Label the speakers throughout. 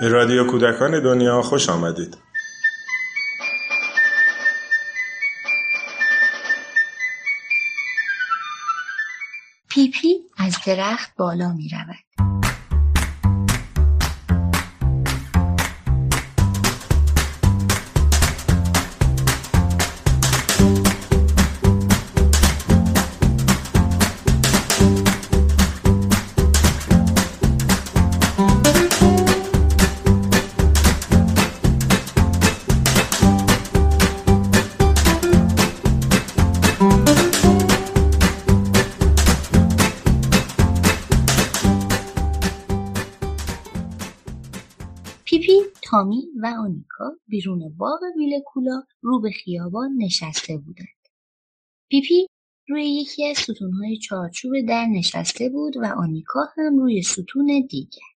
Speaker 1: به رادیو کودکان دنیا خوش آمدید.
Speaker 2: پیپی از درخت بالا می رود. تامی و آنیکا بیرون باغ ویلکولا رو به خیابان نشسته بودند. پیپی روی یکی از ستونهای چارچوب در نشسته بود و آنیکا هم روی ستون دیگر.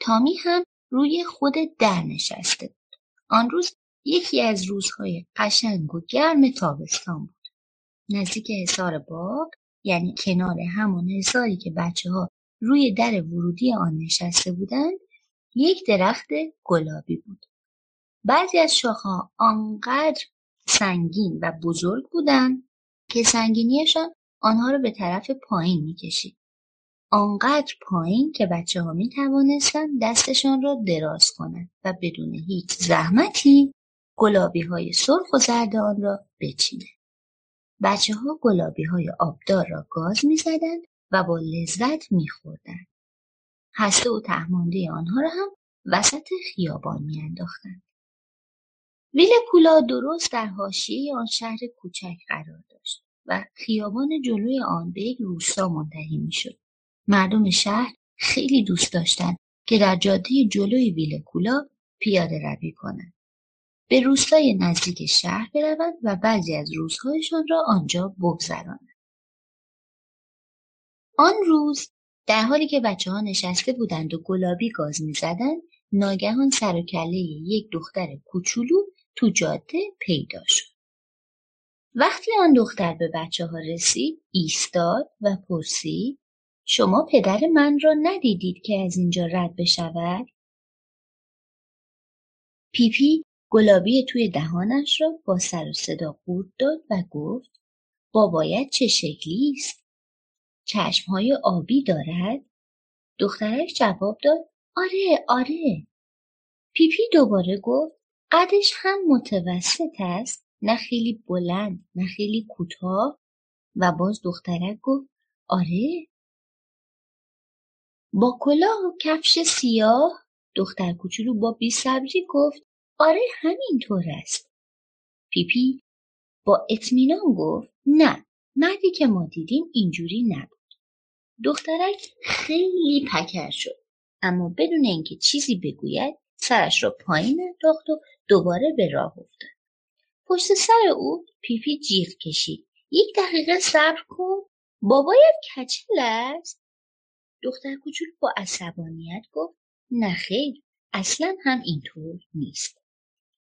Speaker 2: تامی هم روی خود در نشسته بود. آن روز یکی از روزهای قشنگ و گرم تابستان بود. نزدیک حصار باغ یعنی کنار همان حصاری که بچه ها روی در ورودی آن نشسته بودند یک درخت گلابی بود. بعضی از شاخهها آنقدر سنگین و بزرگ بودند که سنگینیشان آنها را به طرف پایین می‌کشید. آنقدر پایین که بچه ها می توانستند دستشان را دراز کنند و بدون هیچ زحمتی گلابی های سرخ و زرد آن را بچینند. بچه ها گلابی های آبدار را گاز می زدند و با لذت می خوردند. هسته و تهمانده آنها را هم وسط خیابان میانداختند. کولا درست در حاشیه آن شهر کوچک قرار داشت و خیابان جلوی آن به یک روستا منتهی می‌شد. مردم شهر خیلی دوست داشتند که در جاده جلوی کولا پیاده روی کنند. به روستای نزدیک شهر بروند و بعضی از روزهایشان را آنجا بگذرانند. آن روز در حالی که بچه ها نشسته بودند و گلابی گاز می‌زدند ناگهان سر و کله یک دختر کوچولو تو جاده پیدا شد. وقتی آن دختر به بچه ها رسید ایستاد و پرسید شما پدر من را ندیدید که از اینجا رد بشود؟ پیپی گلابی توی دهانش را با سر و صدا قورت داد و گفت بابایت چه شکلی است؟ چشمهای آبی دارد؟ دخترش جواب داد آره آره. پیپی دوباره گفت قدش هم متوسط است نه خیلی بلند نه خیلی کوتاه و باز دخترک گفت آره با کلاه و کفش سیاه دختر کوچولو با بیصبری گفت آره همینطور است پیپی با اطمینان گفت نه مردی که ما دیدیم اینجوری نبود دخترک خیلی پکر شد. اما بدون اینکه چیزی بگوید سرش را پایین انداخت و دوباره به راه افتاد. پشت سر او پیپی جیغ کشید. یک دقیقه صبر کن. بابایت کچل است؟ دختر کوچولو با عصبانیت گفت نخیر اصلا هم اینطور نیست.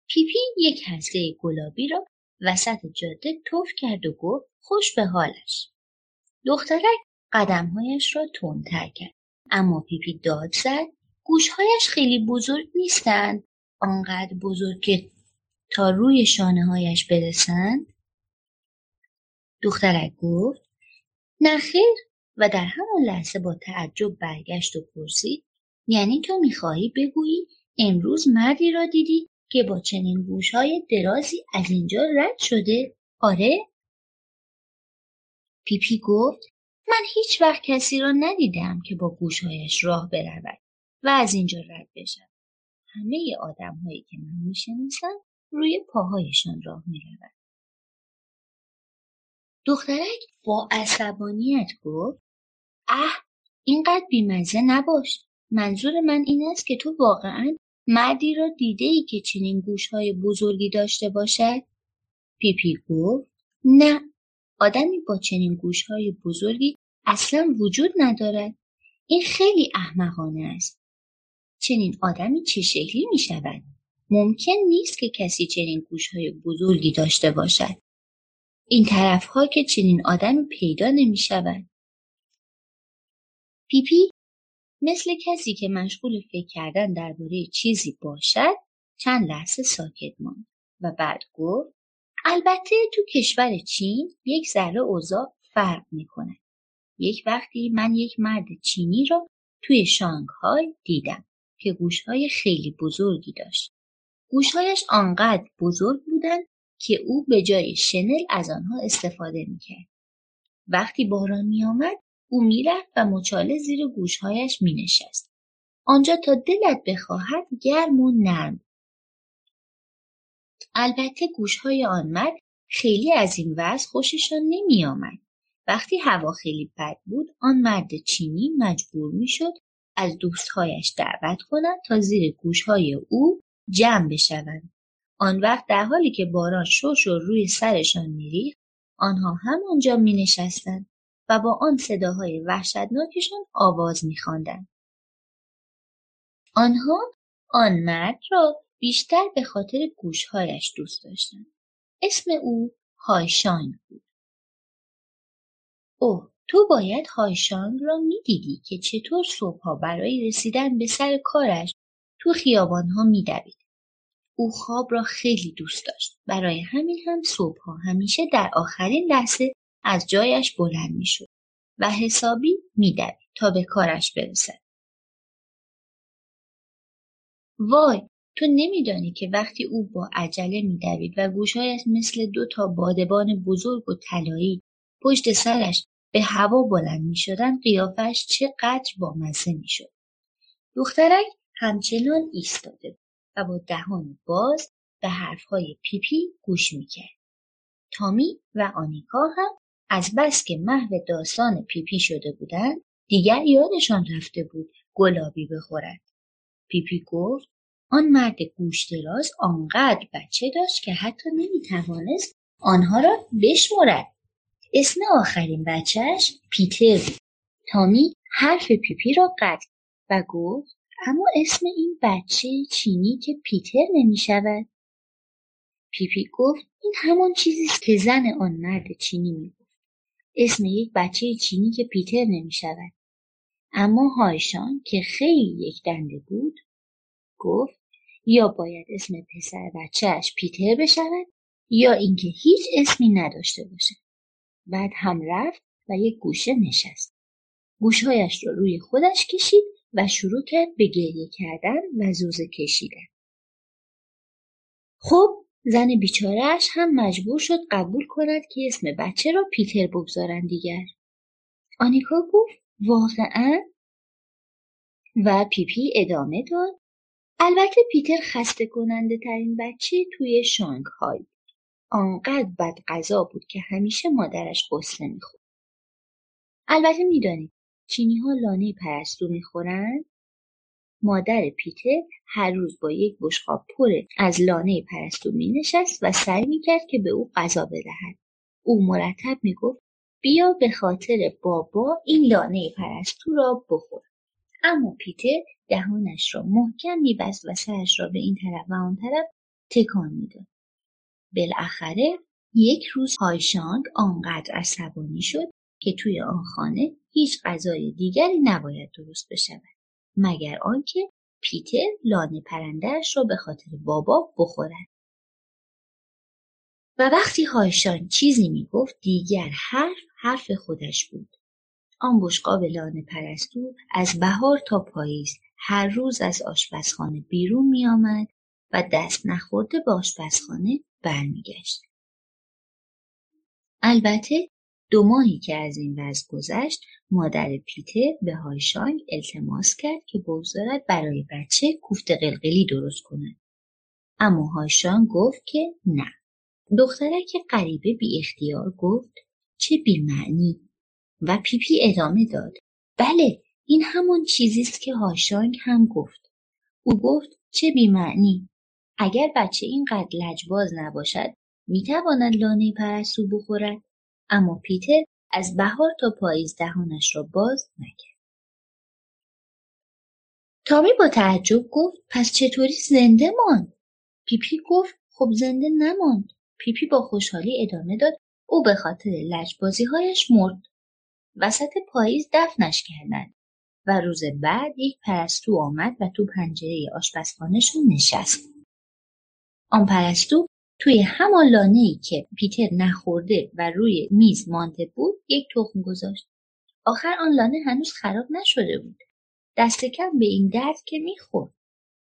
Speaker 2: پیپی یک هسته گلابی را وسط جاده تف کرد و گفت خوش به حالش. دخترک قدمهایش را تندتر کرد. اما پیپی داد زد گوشهایش خیلی بزرگ نیستند. آنقدر بزرگ که تا روی شانه هایش برسند؟ دخترک گفت نخیر و در همان لحظه با تعجب برگشت و پرسید یعنی تو می‌خواهی بگویی امروز مردی را دیدی که با چنین گوشهای درازی از اینجا رد شده؟ آره؟ پیپی گفت من هیچ وقت کسی را ندیدم که با گوشهایش راه برود و از اینجا رد بشود. همه آدم هایی که من می‌شناسم روی پاهایشان راه می‌رود. دخترک با عصبانیت گفت اه اینقدر بیمزه نباش منظور من این است که تو واقعا مردی را دیده ای که چنین گوشهای بزرگی داشته باشد؟ پیپی گفت نه آدمی با چنین گوشهای بزرگی اصلا وجود ندارد. این خیلی احمقانه است. چنین آدمی چه شکلی می شود ممکن نیست که کسی چنین گوشهای بزرگی داشته باشد. این طرفها که چنین آدمی پیدا نمی شود پیپی مثل کسی که مشغول فکر کردن درباره چیزی باشد چند لحظه ساکت ماند و بعد گفت البته تو کشور چین یک ذره اوضاع فرق می‌کنه. یک وقتی من یک مرد چینی را توی شانگهای دیدم که گوشهای خیلی بزرگی داشت. گوشهایش آنقدر بزرگ بودند که او به جای شنل از آنها استفاده می‌کرد. وقتی باران میآمد او می‌رفت و مچاله زیر گوشهایش مینشست. آنجا تا دلت بخواهد گرم و نرم البته گوشهای آن مرد خیلی از این وضع خوششان نمیآمد. وقتی هوا خیلی بد بود آن مرد چینی مجبور می‌شد از دوستهایش دعوت کند تا زیر گوشهای او جمع بشوند. آن وقت در حالی که باران شش و روی سرشان میریخت آنها همانجا می نشستند و با آن صداهای وحشتناکشان آواز می آنها آن مرد را بیشتر به خاطر گوشهایش دوست داشتند. اسم او هایشانگ بود. اوه تو باید هایشانگ را می‌دیدی که چطور صبحها برای رسیدن به سر کارش تو خیابانها میدوید. او خواب را خیلی دوست داشت. برای همین هم صبحها همیشه در آخرین لحظه از جایش بلند می‌شد و حسابی میدوید تا به کارش برسد. وای تو نمیدانی که وقتی او با عجله میدوید و گوشهایش مثل دو تا بادبان بزرگ و طلایی پشت سرش به هوا بلند می‌شدند قیافش چقدر بامزه می‌شد. دخترک همچنان ایستاده بود و با دهان باز به حرفهای پیپی گوش می‌کرد. تامی و آنیکا هم از بس که محو داستان پیپی شده بودند دیگر یادشان رفته بود گلابی بخورد. پیپی گفت آن مرد گوشدراز آنقدر بچه داشت که حتی نمی‌توانست آنها را بشمرد. اسم آخرین بچهش پیتر بود. تامی حرف پیپی را قطع و گفت اما اسم این بچه چینی که پیتر نمی شود پیپی گفت این همان چیزی است که زن آن مرد چینی می گفت اسم یک بچه چینی که پیتر نمی شود اما هایشان که خیلی یک دنده بود گفت یا باید اسم پسر بچهش پیتر بشود یا اینکه هیچ اسمی نداشته باشه بعد هم رفت و یک گوشه نشست. گوشهایش را روی خودش کشید و شروع کرد به گریه کردن و زوزه کشیدن. خب زن بیچارهش هم مجبور شد قبول کند که اسم بچه را پیتر بگذارند دیگر. آنیکا گفت واقعا؟ و پیپی ادامه داد. البته پیتر خسته کننده ترین بچه توی شانگهای. آنقدر بد غذا بود که همیشه مادرش قصه می‌خورد. البته می‌دانید چینی ها لانه پرستو می‌خورند؟ مادر پیتر هر روز با یک بشقاب پر از لانه پرستو مینشست و سعی می‌کرد که به او غذا بدهد. او مرتب می‌گفت بیا به خاطر بابا این لانه پرستو را بخور. اما پیتر دهانش را محکم میبست و سرش را به این طرف و آن طرف تکان می‌داد. بالاخره یک روز هایشانگ آنقدر عصبانی شد که توی آن خانه هیچ غذای دیگری نباید درست بشود مگر آنکه پیتر لانه پرندهاش را به خاطر بابا بخورد. و وقتی هایشان چیزی می‌گفت دیگر حرف حرف خودش بود. آن بشقاب لانه پرستو از بهار تا پاییز هر روز از آشپزخانه بیرون میآمد و دست نخورده به آشپزخانه برمیگشت. البته دو ماهی که از این وضع گذشت مادر پیتر به هایشانگ التماس کرد که بگذارد برای بچه کوفت قلقلی درست کند اما هایشانگ گفت که نه دخترک غریبه بی اختیار گفت چه بیمعنی و پیپی ادامه داد. بله این همان چیزی است که هاشانگ هم گفت. او گفت چه بیمعنی؟ اگر بچه اینقدر لجباز نباشد می‌تواند لانه پرستو بخورد. اما پیتر از بهار تا پاییز دهانش را باز نکرد. تامی با تعجب گفت پس چطوری زنده ماند؟ پیپی گفت خب زنده نماند. پیپی با خوشحالی ادامه داد او به خاطر لجبازی هایش مرد. وسط پاییز دفنش کردند و روز بعد یک پرستو آمد و تو پنجره آشپزخانهشون نشست. آن پرستو توی همان لانه ای که پیتر نخورده و روی میز مانده بود یک تخم گذاشت. آخر آن لانه هنوز خراب نشده بود. دست کم به این درد که می‌خورد.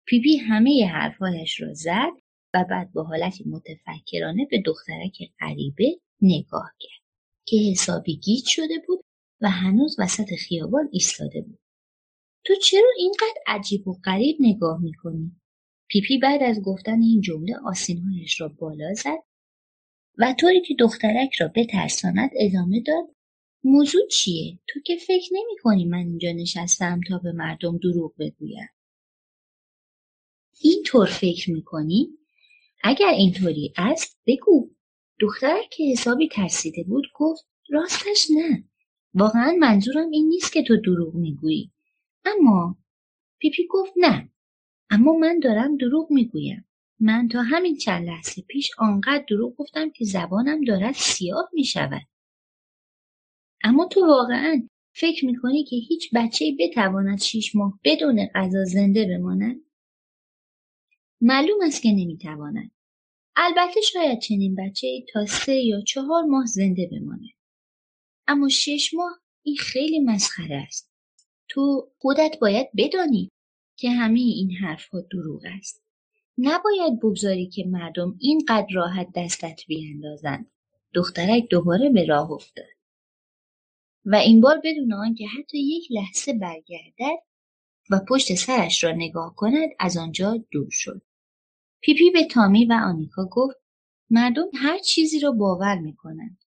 Speaker 2: پیپی همه حرفهایش را زد و بعد با حالتی متفکرانه به دخترک غریبه نگاه کرد که حسابی گیج شده بود و هنوز وسط خیابان ایستاده بود. تو چرا اینقدر عجیب و غریب نگاه می‌کنی؟ پیپی بعد از گفتن این جمله آستینهایش را بالا زد و طوری که دخترک را بترساند ادامه داد موضوع چیه؟ تو که فکر نمی کنی من اینجا نشستم تا به مردم دروغ بگویم. این طور فکر می‌کنی؟ اگر اینطوری است بگو. دخترک که حسابی ترسیده بود گفت راستش نه. واقعا منظورم این نیست که تو دروغ می‌گویی. اما پیپی گفت نه. اما من دارم دروغ می‌گویم. من تا همین چند لحظه پیش آنقدر دروغ گفتم که زبانم دارد سیاه می شود. اما تو واقعا فکر می‌کنی که هیچ بچه بتواند شیش ماه بدون غذا زنده بماند؟ معلوم است که نمی‌تواند. البته شاید چنین بچه تا سه یا چهار ماه زنده بماند. اما شش ماه این خیلی مسخره است. تو خودت باید بدانی که همه این حرفها دروغ است. نباید بگذاری که مردم اینقدر راحت دستت بیاندازند. دخترک دوباره به راه افتاد. و این بار بدون آنکه حتی یک لحظه برگردد و پشت سرش را نگاه کند از آنجا دور شد. پیپی به تامی و آنیکا گفت مردم هر چیزی را باور می کنند.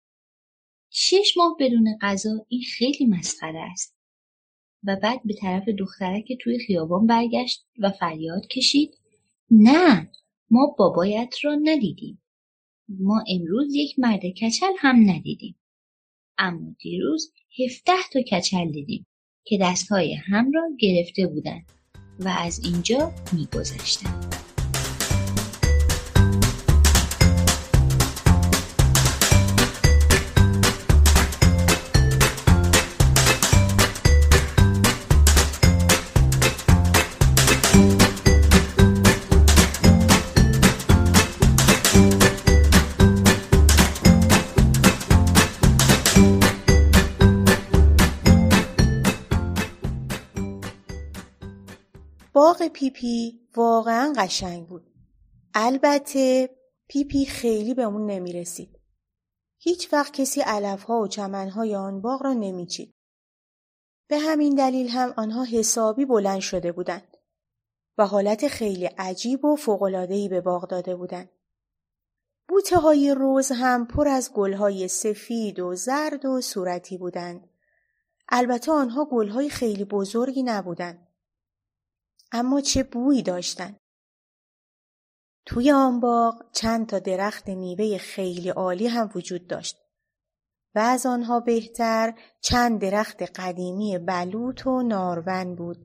Speaker 2: شش ماه بدون غذا این خیلی مسخره است. و بعد به طرف دخترک توی خیابان برگشت و فریاد کشید نه ما بابایت را ندیدیم. ما امروز یک مرد کچل هم ندیدیم. اما دیروز هفده تا کچل دیدیم که دستهای هم را گرفته بودند و از اینجا میگذشتند.
Speaker 3: باغ پیپی واقعا قشنگ بود. البته پیپی خیلی به اون نمی رسید. هیچ وقت کسی علفها و چمنهای آن باغ را نمیچید. به همین دلیل هم آنها حسابی بلند شده بودند و حالت خیلی عجیب و فوق‌العاده‌ای به باغ داده بودند. بوته های رز هم پر از گلهای سفید و زرد و صورتی بودند. البته آنها گلهای خیلی بزرگی نبودند. اما چه بویی داشتند. توی آن باغ چند تا درخت میوه خیلی عالی هم وجود داشت و از آنها بهتر چند درخت قدیمی بلوط و نارون بود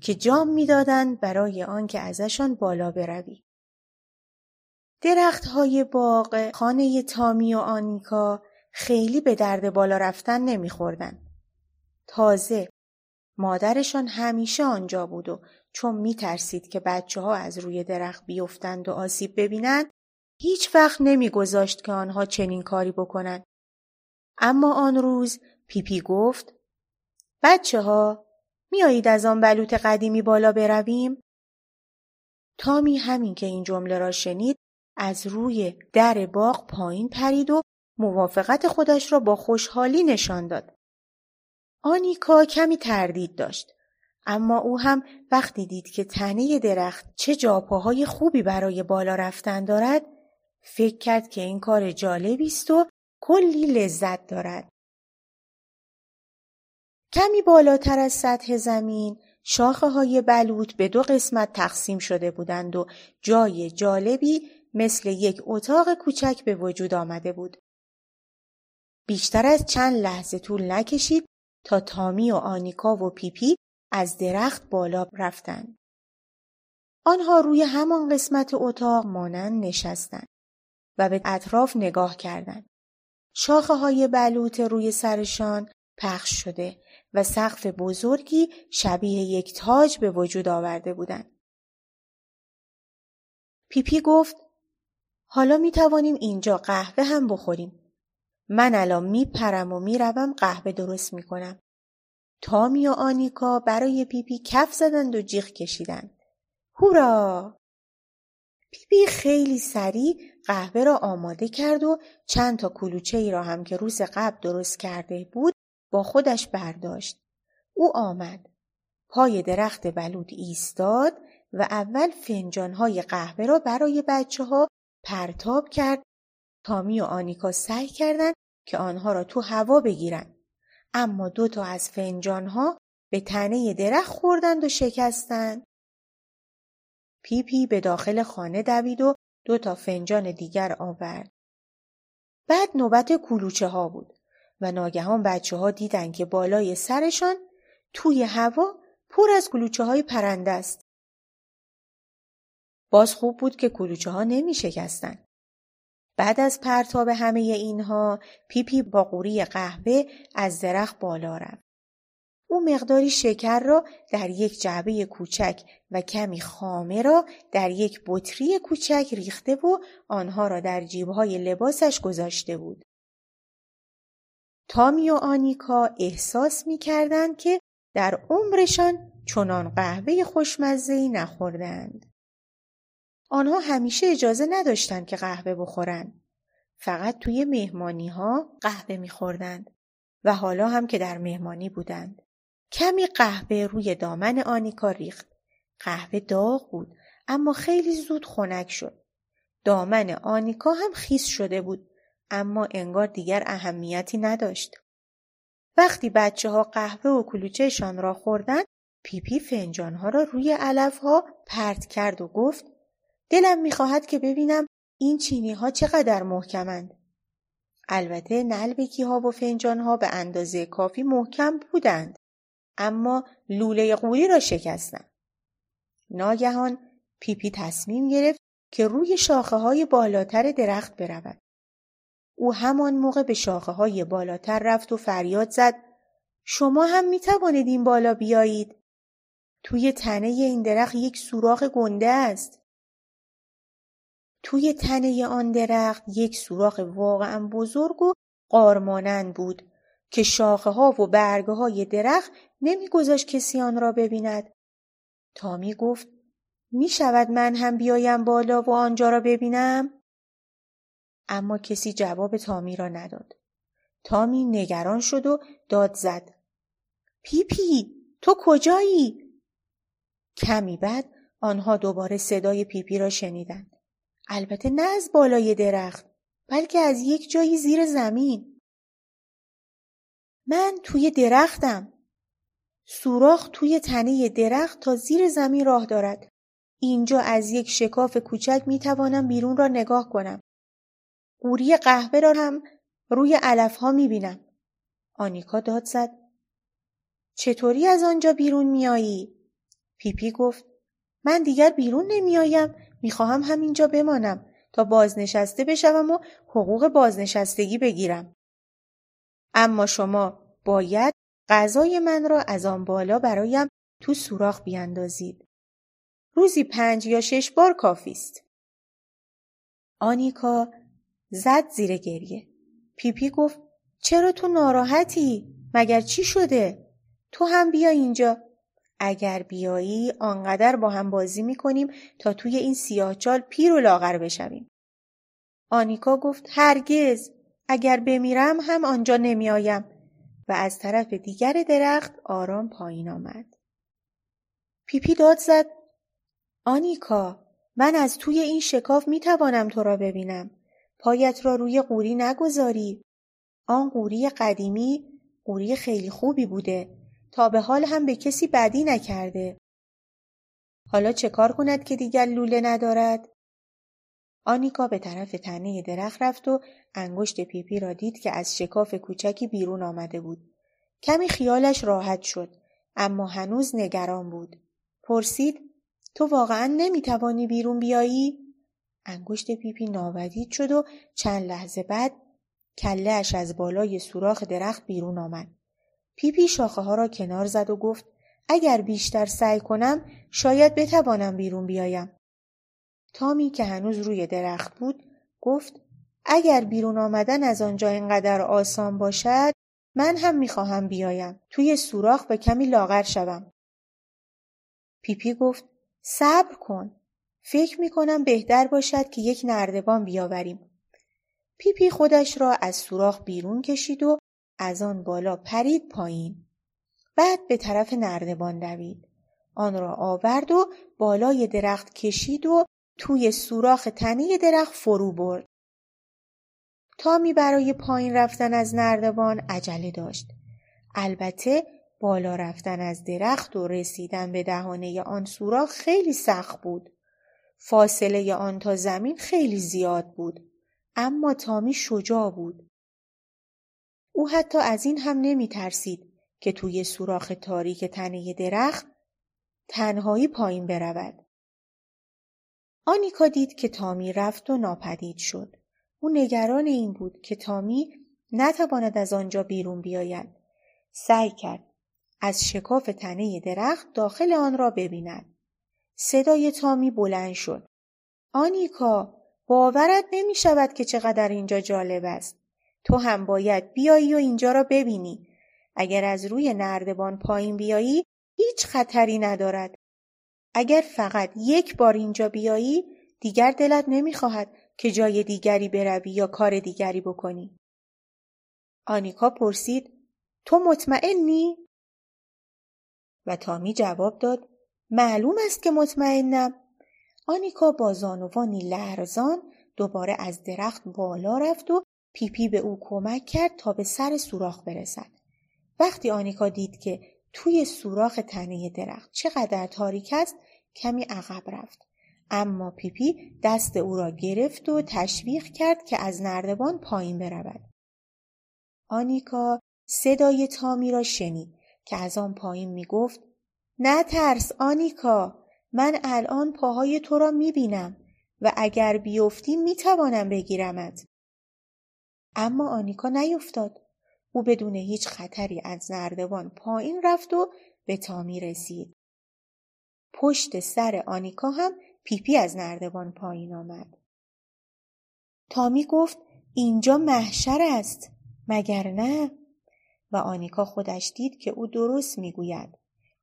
Speaker 3: که جام می‌دادند برای آنکه ازشان بالا بروی. درخت های باغ خانه تامی و آنیکا خیلی به درد بالا رفتن نمیخوردن. تازه مادرشان همیشه آنجا بود و چون می ترسید که بچه ها از روی درخت بیفتند و آسیب ببینند هیچ وقت نمیگذاشت که آنها چنین کاری بکنند. اما آن روز پیپی گفت بچه ها میایید از آن بلوط قدیمی بالا برویم؟ تامی همین که این جمله را شنید از روی در باغ پایین پرید و موافقت خودش را با خوشحالی نشان داد. آنیکا کمی تردید داشت. اما او هم وقتی دید که تنه درخت چه جاپاهای خوبی برای بالا رفتن دارد فکر کرد که این کار جالبی است و کلی لذت دارد. کمی بالاتر از سطح زمین شاخه های بلوط به دو قسمت تقسیم شده بودند و جای جالبی مثل یک اتاق کوچک به وجود آمده بود. بیشتر از چند لحظه طول نکشید تا تامی و آنیکا و پیپی از درخت بالا رفتند. آنها روی همان قسمت اتاق مانند نشستند و به اطراف نگاه کردند. شاخه های بلوط روی سرشان پخش شده و سقف بزرگی شبیه یک تاج به وجود آورده بودند. پیپی گفت حالا می توانیم اینجا قهوه هم بخوریم. من الان میپرم و می‌روم قهوه درست می‌کنم. تامی و آنیکا برای پیپی کف زدند و جیغ کشیدند. هورا! پیپی خیلی سریع قهوه را آماده کرد و چند تا کلوچه ای را هم که روز قبل درست کرده بود با خودش برداشت. او آمد. پای درخت بلوط ایستاد و اول فنجانهای قهوه را برای بچه ها پرتاب کرد. تامی و آنیکا سعی کردند که آنها را تو هوا بگیرند. اما دو تا از فنجانها به تنه درخت خوردند و شکستند. پیپی پی به داخل خانه دوید و دو تا فنجان دیگر آورد. بعد نوبت کلوچه ها بود و ناگهان بچه ها دیدن که بالای سرشان توی هوا پر از کلوچه های پرنده است. باز خوب بود که کلوچه ها نمی شکستن. بعد از پرتاب همه اینها پیپی با قوری قهوه از درخت بالا رفت. او مقداری شکر را در یک جعبه کوچک و کمی خامه را در یک بطری کوچک ریخته و آنها را در جیبهای لباسش گذاشته بود. تامی و آنیکا احساس می کردند که در عمرشان چنان قهوه خوشمزهی نخوردند. آنها همیشه اجازه نداشتند که قهوه بخورند. فقط توی مهمانی ها قهوه میخوردند و حالا هم که در مهمانی بودند. کمی قهوه روی دامن آنیکا ریخت. قهوه داغ بود اما خیلی زود خنک شد. دامن آنیکا هم خیس شده بود اما انگار دیگر اهمیتی نداشت. وقتی بچه ها قهوه و کلوچهشان را خوردند پیپی فنجان ها را روی علف ها پرت کرد و گفت دلم می‌خواهد که ببینم این چینی ها چقدر محکمند. البته نلبکی ها و فنجان ها به اندازه کافی محکم بودند. اما لوله قوری را شکستند. ناگهان پیپی تصمیم گرفت که روی شاخه های بالاتر درخت برود. او همان موقع به شاخه های بالاتر رفت و فریاد زد شما هم می توانید این بالا بیایید. توی تنه این درخت یک سوراخ گنده است. توی تنه آن درخت یک سوراخ واقعا بزرگ و غارمانند بود که شاخه ها و برگ های درخت نمیگذاشت کسی آن را ببیند. تامی گفت می شود من هم بیایم بالا و آنجا را ببینم؟ اما کسی جواب تامی را نداد. تامی نگران شد و داد زد. پیپی پی، تو کجایی؟ کمی بعد آنها دوباره صدای پیپی را شنیدند. البته نه از بالای درخت بلکه از یک جایی زیر زمین. من توی درختم. سوراخ توی تنه درخت تا زیر زمین راه دارد. اینجا از یک شکاف کوچک می توانم بیرون را نگاه کنم. قوری قهوه را هم روی علف ها می بینم. آنیکا داد زد. چطوری از آنجا بیرون میایی؟ پیپی گفت من دیگر بیرون نمیآیم می‌خواهم همینجا بمانم تا بازنشسته بشوم و حقوق بازنشستگی بگیرم. اما شما باید غذای من را از آن بالا برایم تو سوراخ بیاندازید. روزی پنج یا شش بار کافی است. آنیکا زد زیر گریه. پیپی گفت چرا تو ناراحتی؟ مگر چی شده؟ تو هم بیا اینجا. اگر بیایی آنقدر با هم بازی می‌کنیم تا توی این سیاهچال پیر و لاغر بشویم. آنیکا گفت هرگز اگر بمیرم هم آنجا نمیآیم و از طرف دیگر درخت آرام پایین آمد. پیپی داد زد آنیکا من از توی این شکاف می توانم تو را ببینم. پایت را روی قوری نگذاری. آن قوری قدیمی قوری خیلی خوبی بوده. تا به حال هم به کسی بدی نکرده. حالا چه کار کند که دیگر لوله ندارد؟ آنیکا به طرف تنه درخت رفت و انگشت پیپی را دید که از شکاف کوچکی بیرون آمده بود. کمی خیالش راحت شد اما هنوز نگران بود. پرسید تو واقعا نمی‌توانی بیرون بیایی؟ انگشت پیپی ناپدید شد و چند لحظه بعد کلهش از بالای سوراخ درخت بیرون آمد. پیپی شاخه ها را کنار زد و گفت اگر بیشتر سعی کنم شاید بتوانم بیرون بیایم. تامی که هنوز روی درخت بود گفت اگر بیرون آمدن از آنجا اینقدر آسان باشد من هم می‌خواهم بیایم توی سوراخ و کمی لاغر شوم. پیپی گفت صبر کن. فکر می‌کنم بهتر باشد که یک نردبان بیاوریم. پیپی خودش را از سوراخ بیرون کشید و از آن بالا پرید پایین. بعد به طرف نردبان دوید. آن را آورد و بالای درخت کشید و توی سوراخ تنه درخت فرو برد. تامی برای پایین رفتن از نردبان عجله داشت. البته بالا رفتن از درخت و رسیدن به دهانه آن سوراخ خیلی سخت بود. فاصله آن تا زمین خیلی زیاد بود. اما تامی شجاع بود. او حتی از این هم نمی ترسید که توی سوراخ تاریک تنه درخت تنهایی پایین برود. آنیکا دید که تامی رفت و ناپدید شد. او نگران این بود که تامی نتواند از آنجا بیرون بیاید. سعی کرد از شکاف تنه درخت داخل آن را ببیند. صدای تامی بلند شد. آنیکا باورت نمی شود که چقدر اینجا جالب است. تو هم باید بیایی و اینجا را ببینی. اگر از روی نردبان پایین بیایی هیچ خطری ندارد. اگر فقط یک بار اینجا بیایی دیگر دلت نمی‌خواهد که جای دیگری بروی یا کار دیگری بکنی. آنیکا پرسید تو مطمئنی؟ و تامی جواب داد معلوم است که مطمئنم. آنیکا با زانوانی لرزان دوباره از درخت بالا رفت و پیپی به او کمک کرد تا به سر سوراخ برسد. وقتی آنیکا دید که توی سوراخ تنه درخت چقدر تاریک است کمی عقب رفت. اما پیپی دست او را گرفت و تشویق کرد که از نردبان پایین برود. آنیکا صدای تامی را شنید که از آن پایین می گفت نه ترس آنیکا من الان پاهای تو را می بینم و اگر بیفتی می توانم بگیرمت. اما آنیکا نیفتاد. او بدون هیچ خطری از نردبان پایین رفت و به تامی رسید. پشت سر آنیکا هم پیپی از نردبان پایین آمد. تامی گفت اینجا محشر است مگر نه؟ و آنیکا خودش دید که او درست می‌گوید.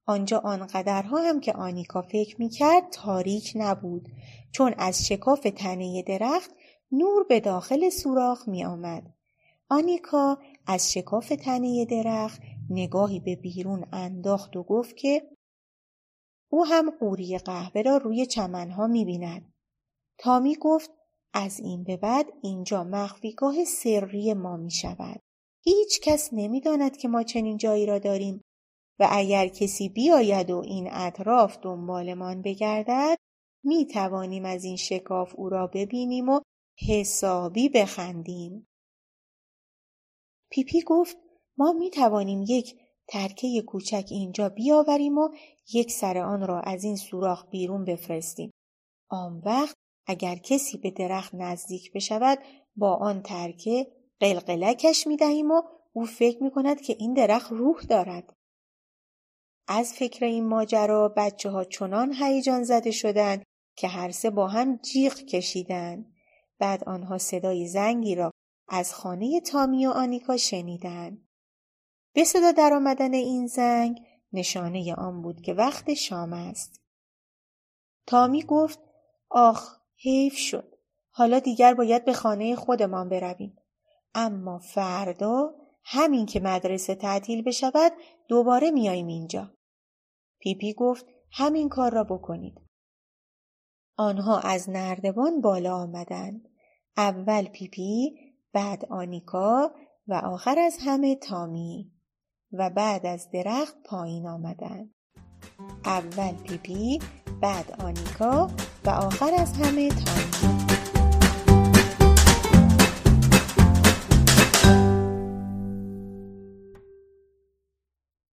Speaker 3: آنجا آنقدرها هم که آنیکا فکر می‌کرد تاریک نبود چون از شکاف تنه درخت نور به داخل سوراخ می آمد. آنیکا از شکاف تنه درخت نگاهی به بیرون انداخت و گفت که او هم قوری قهوه را روی چمنها می بیند. تامی گفت از این به بعد اینجا مخفیگاه سری ما می شود. هیچ کس نمی داند که ما چنین جایی را داریم و اگر کسی بیاید و این اطراف دنبالمان بگردد می توانیم از این شکاف او را ببینیم و حسابی بخندیم. پیپی گفت ما می توانیم یک ترکه کوچک اینجا بیاوریم و یک سر آن را از این سوراخ بیرون بفرستیم. آن وقت اگر کسی به درخت نزدیک بشود با آن ترکه قلقلکش می دهیم و او فکر می کند که این درخت روح دارد. از فکر این ماجرا بچه ها چنان هیجان زده شدند که هر سه با هم جیغ کشیدند. بعد آنها صدای زنگی را از خانه تامی و آنیکا شنیدند. به صدا در آمدن این زنگ نشانه آن بود که وقت شام است. تامی گفت آخ حیف شد. حالا دیگر باید به خانه خودمان برویم. اما فردا همین که مدرسه تعطیل بشود دوباره میاییم اینجا. پیپی گفت همین کار را بکنید. آنها از نردبان بالا آمدند. اول پیپی، بعد آنیکا و آخر از همه تامی و بعد از درخت پایین آمدند. اول پیپی، بعد آنیکا و آخر از همه تامی.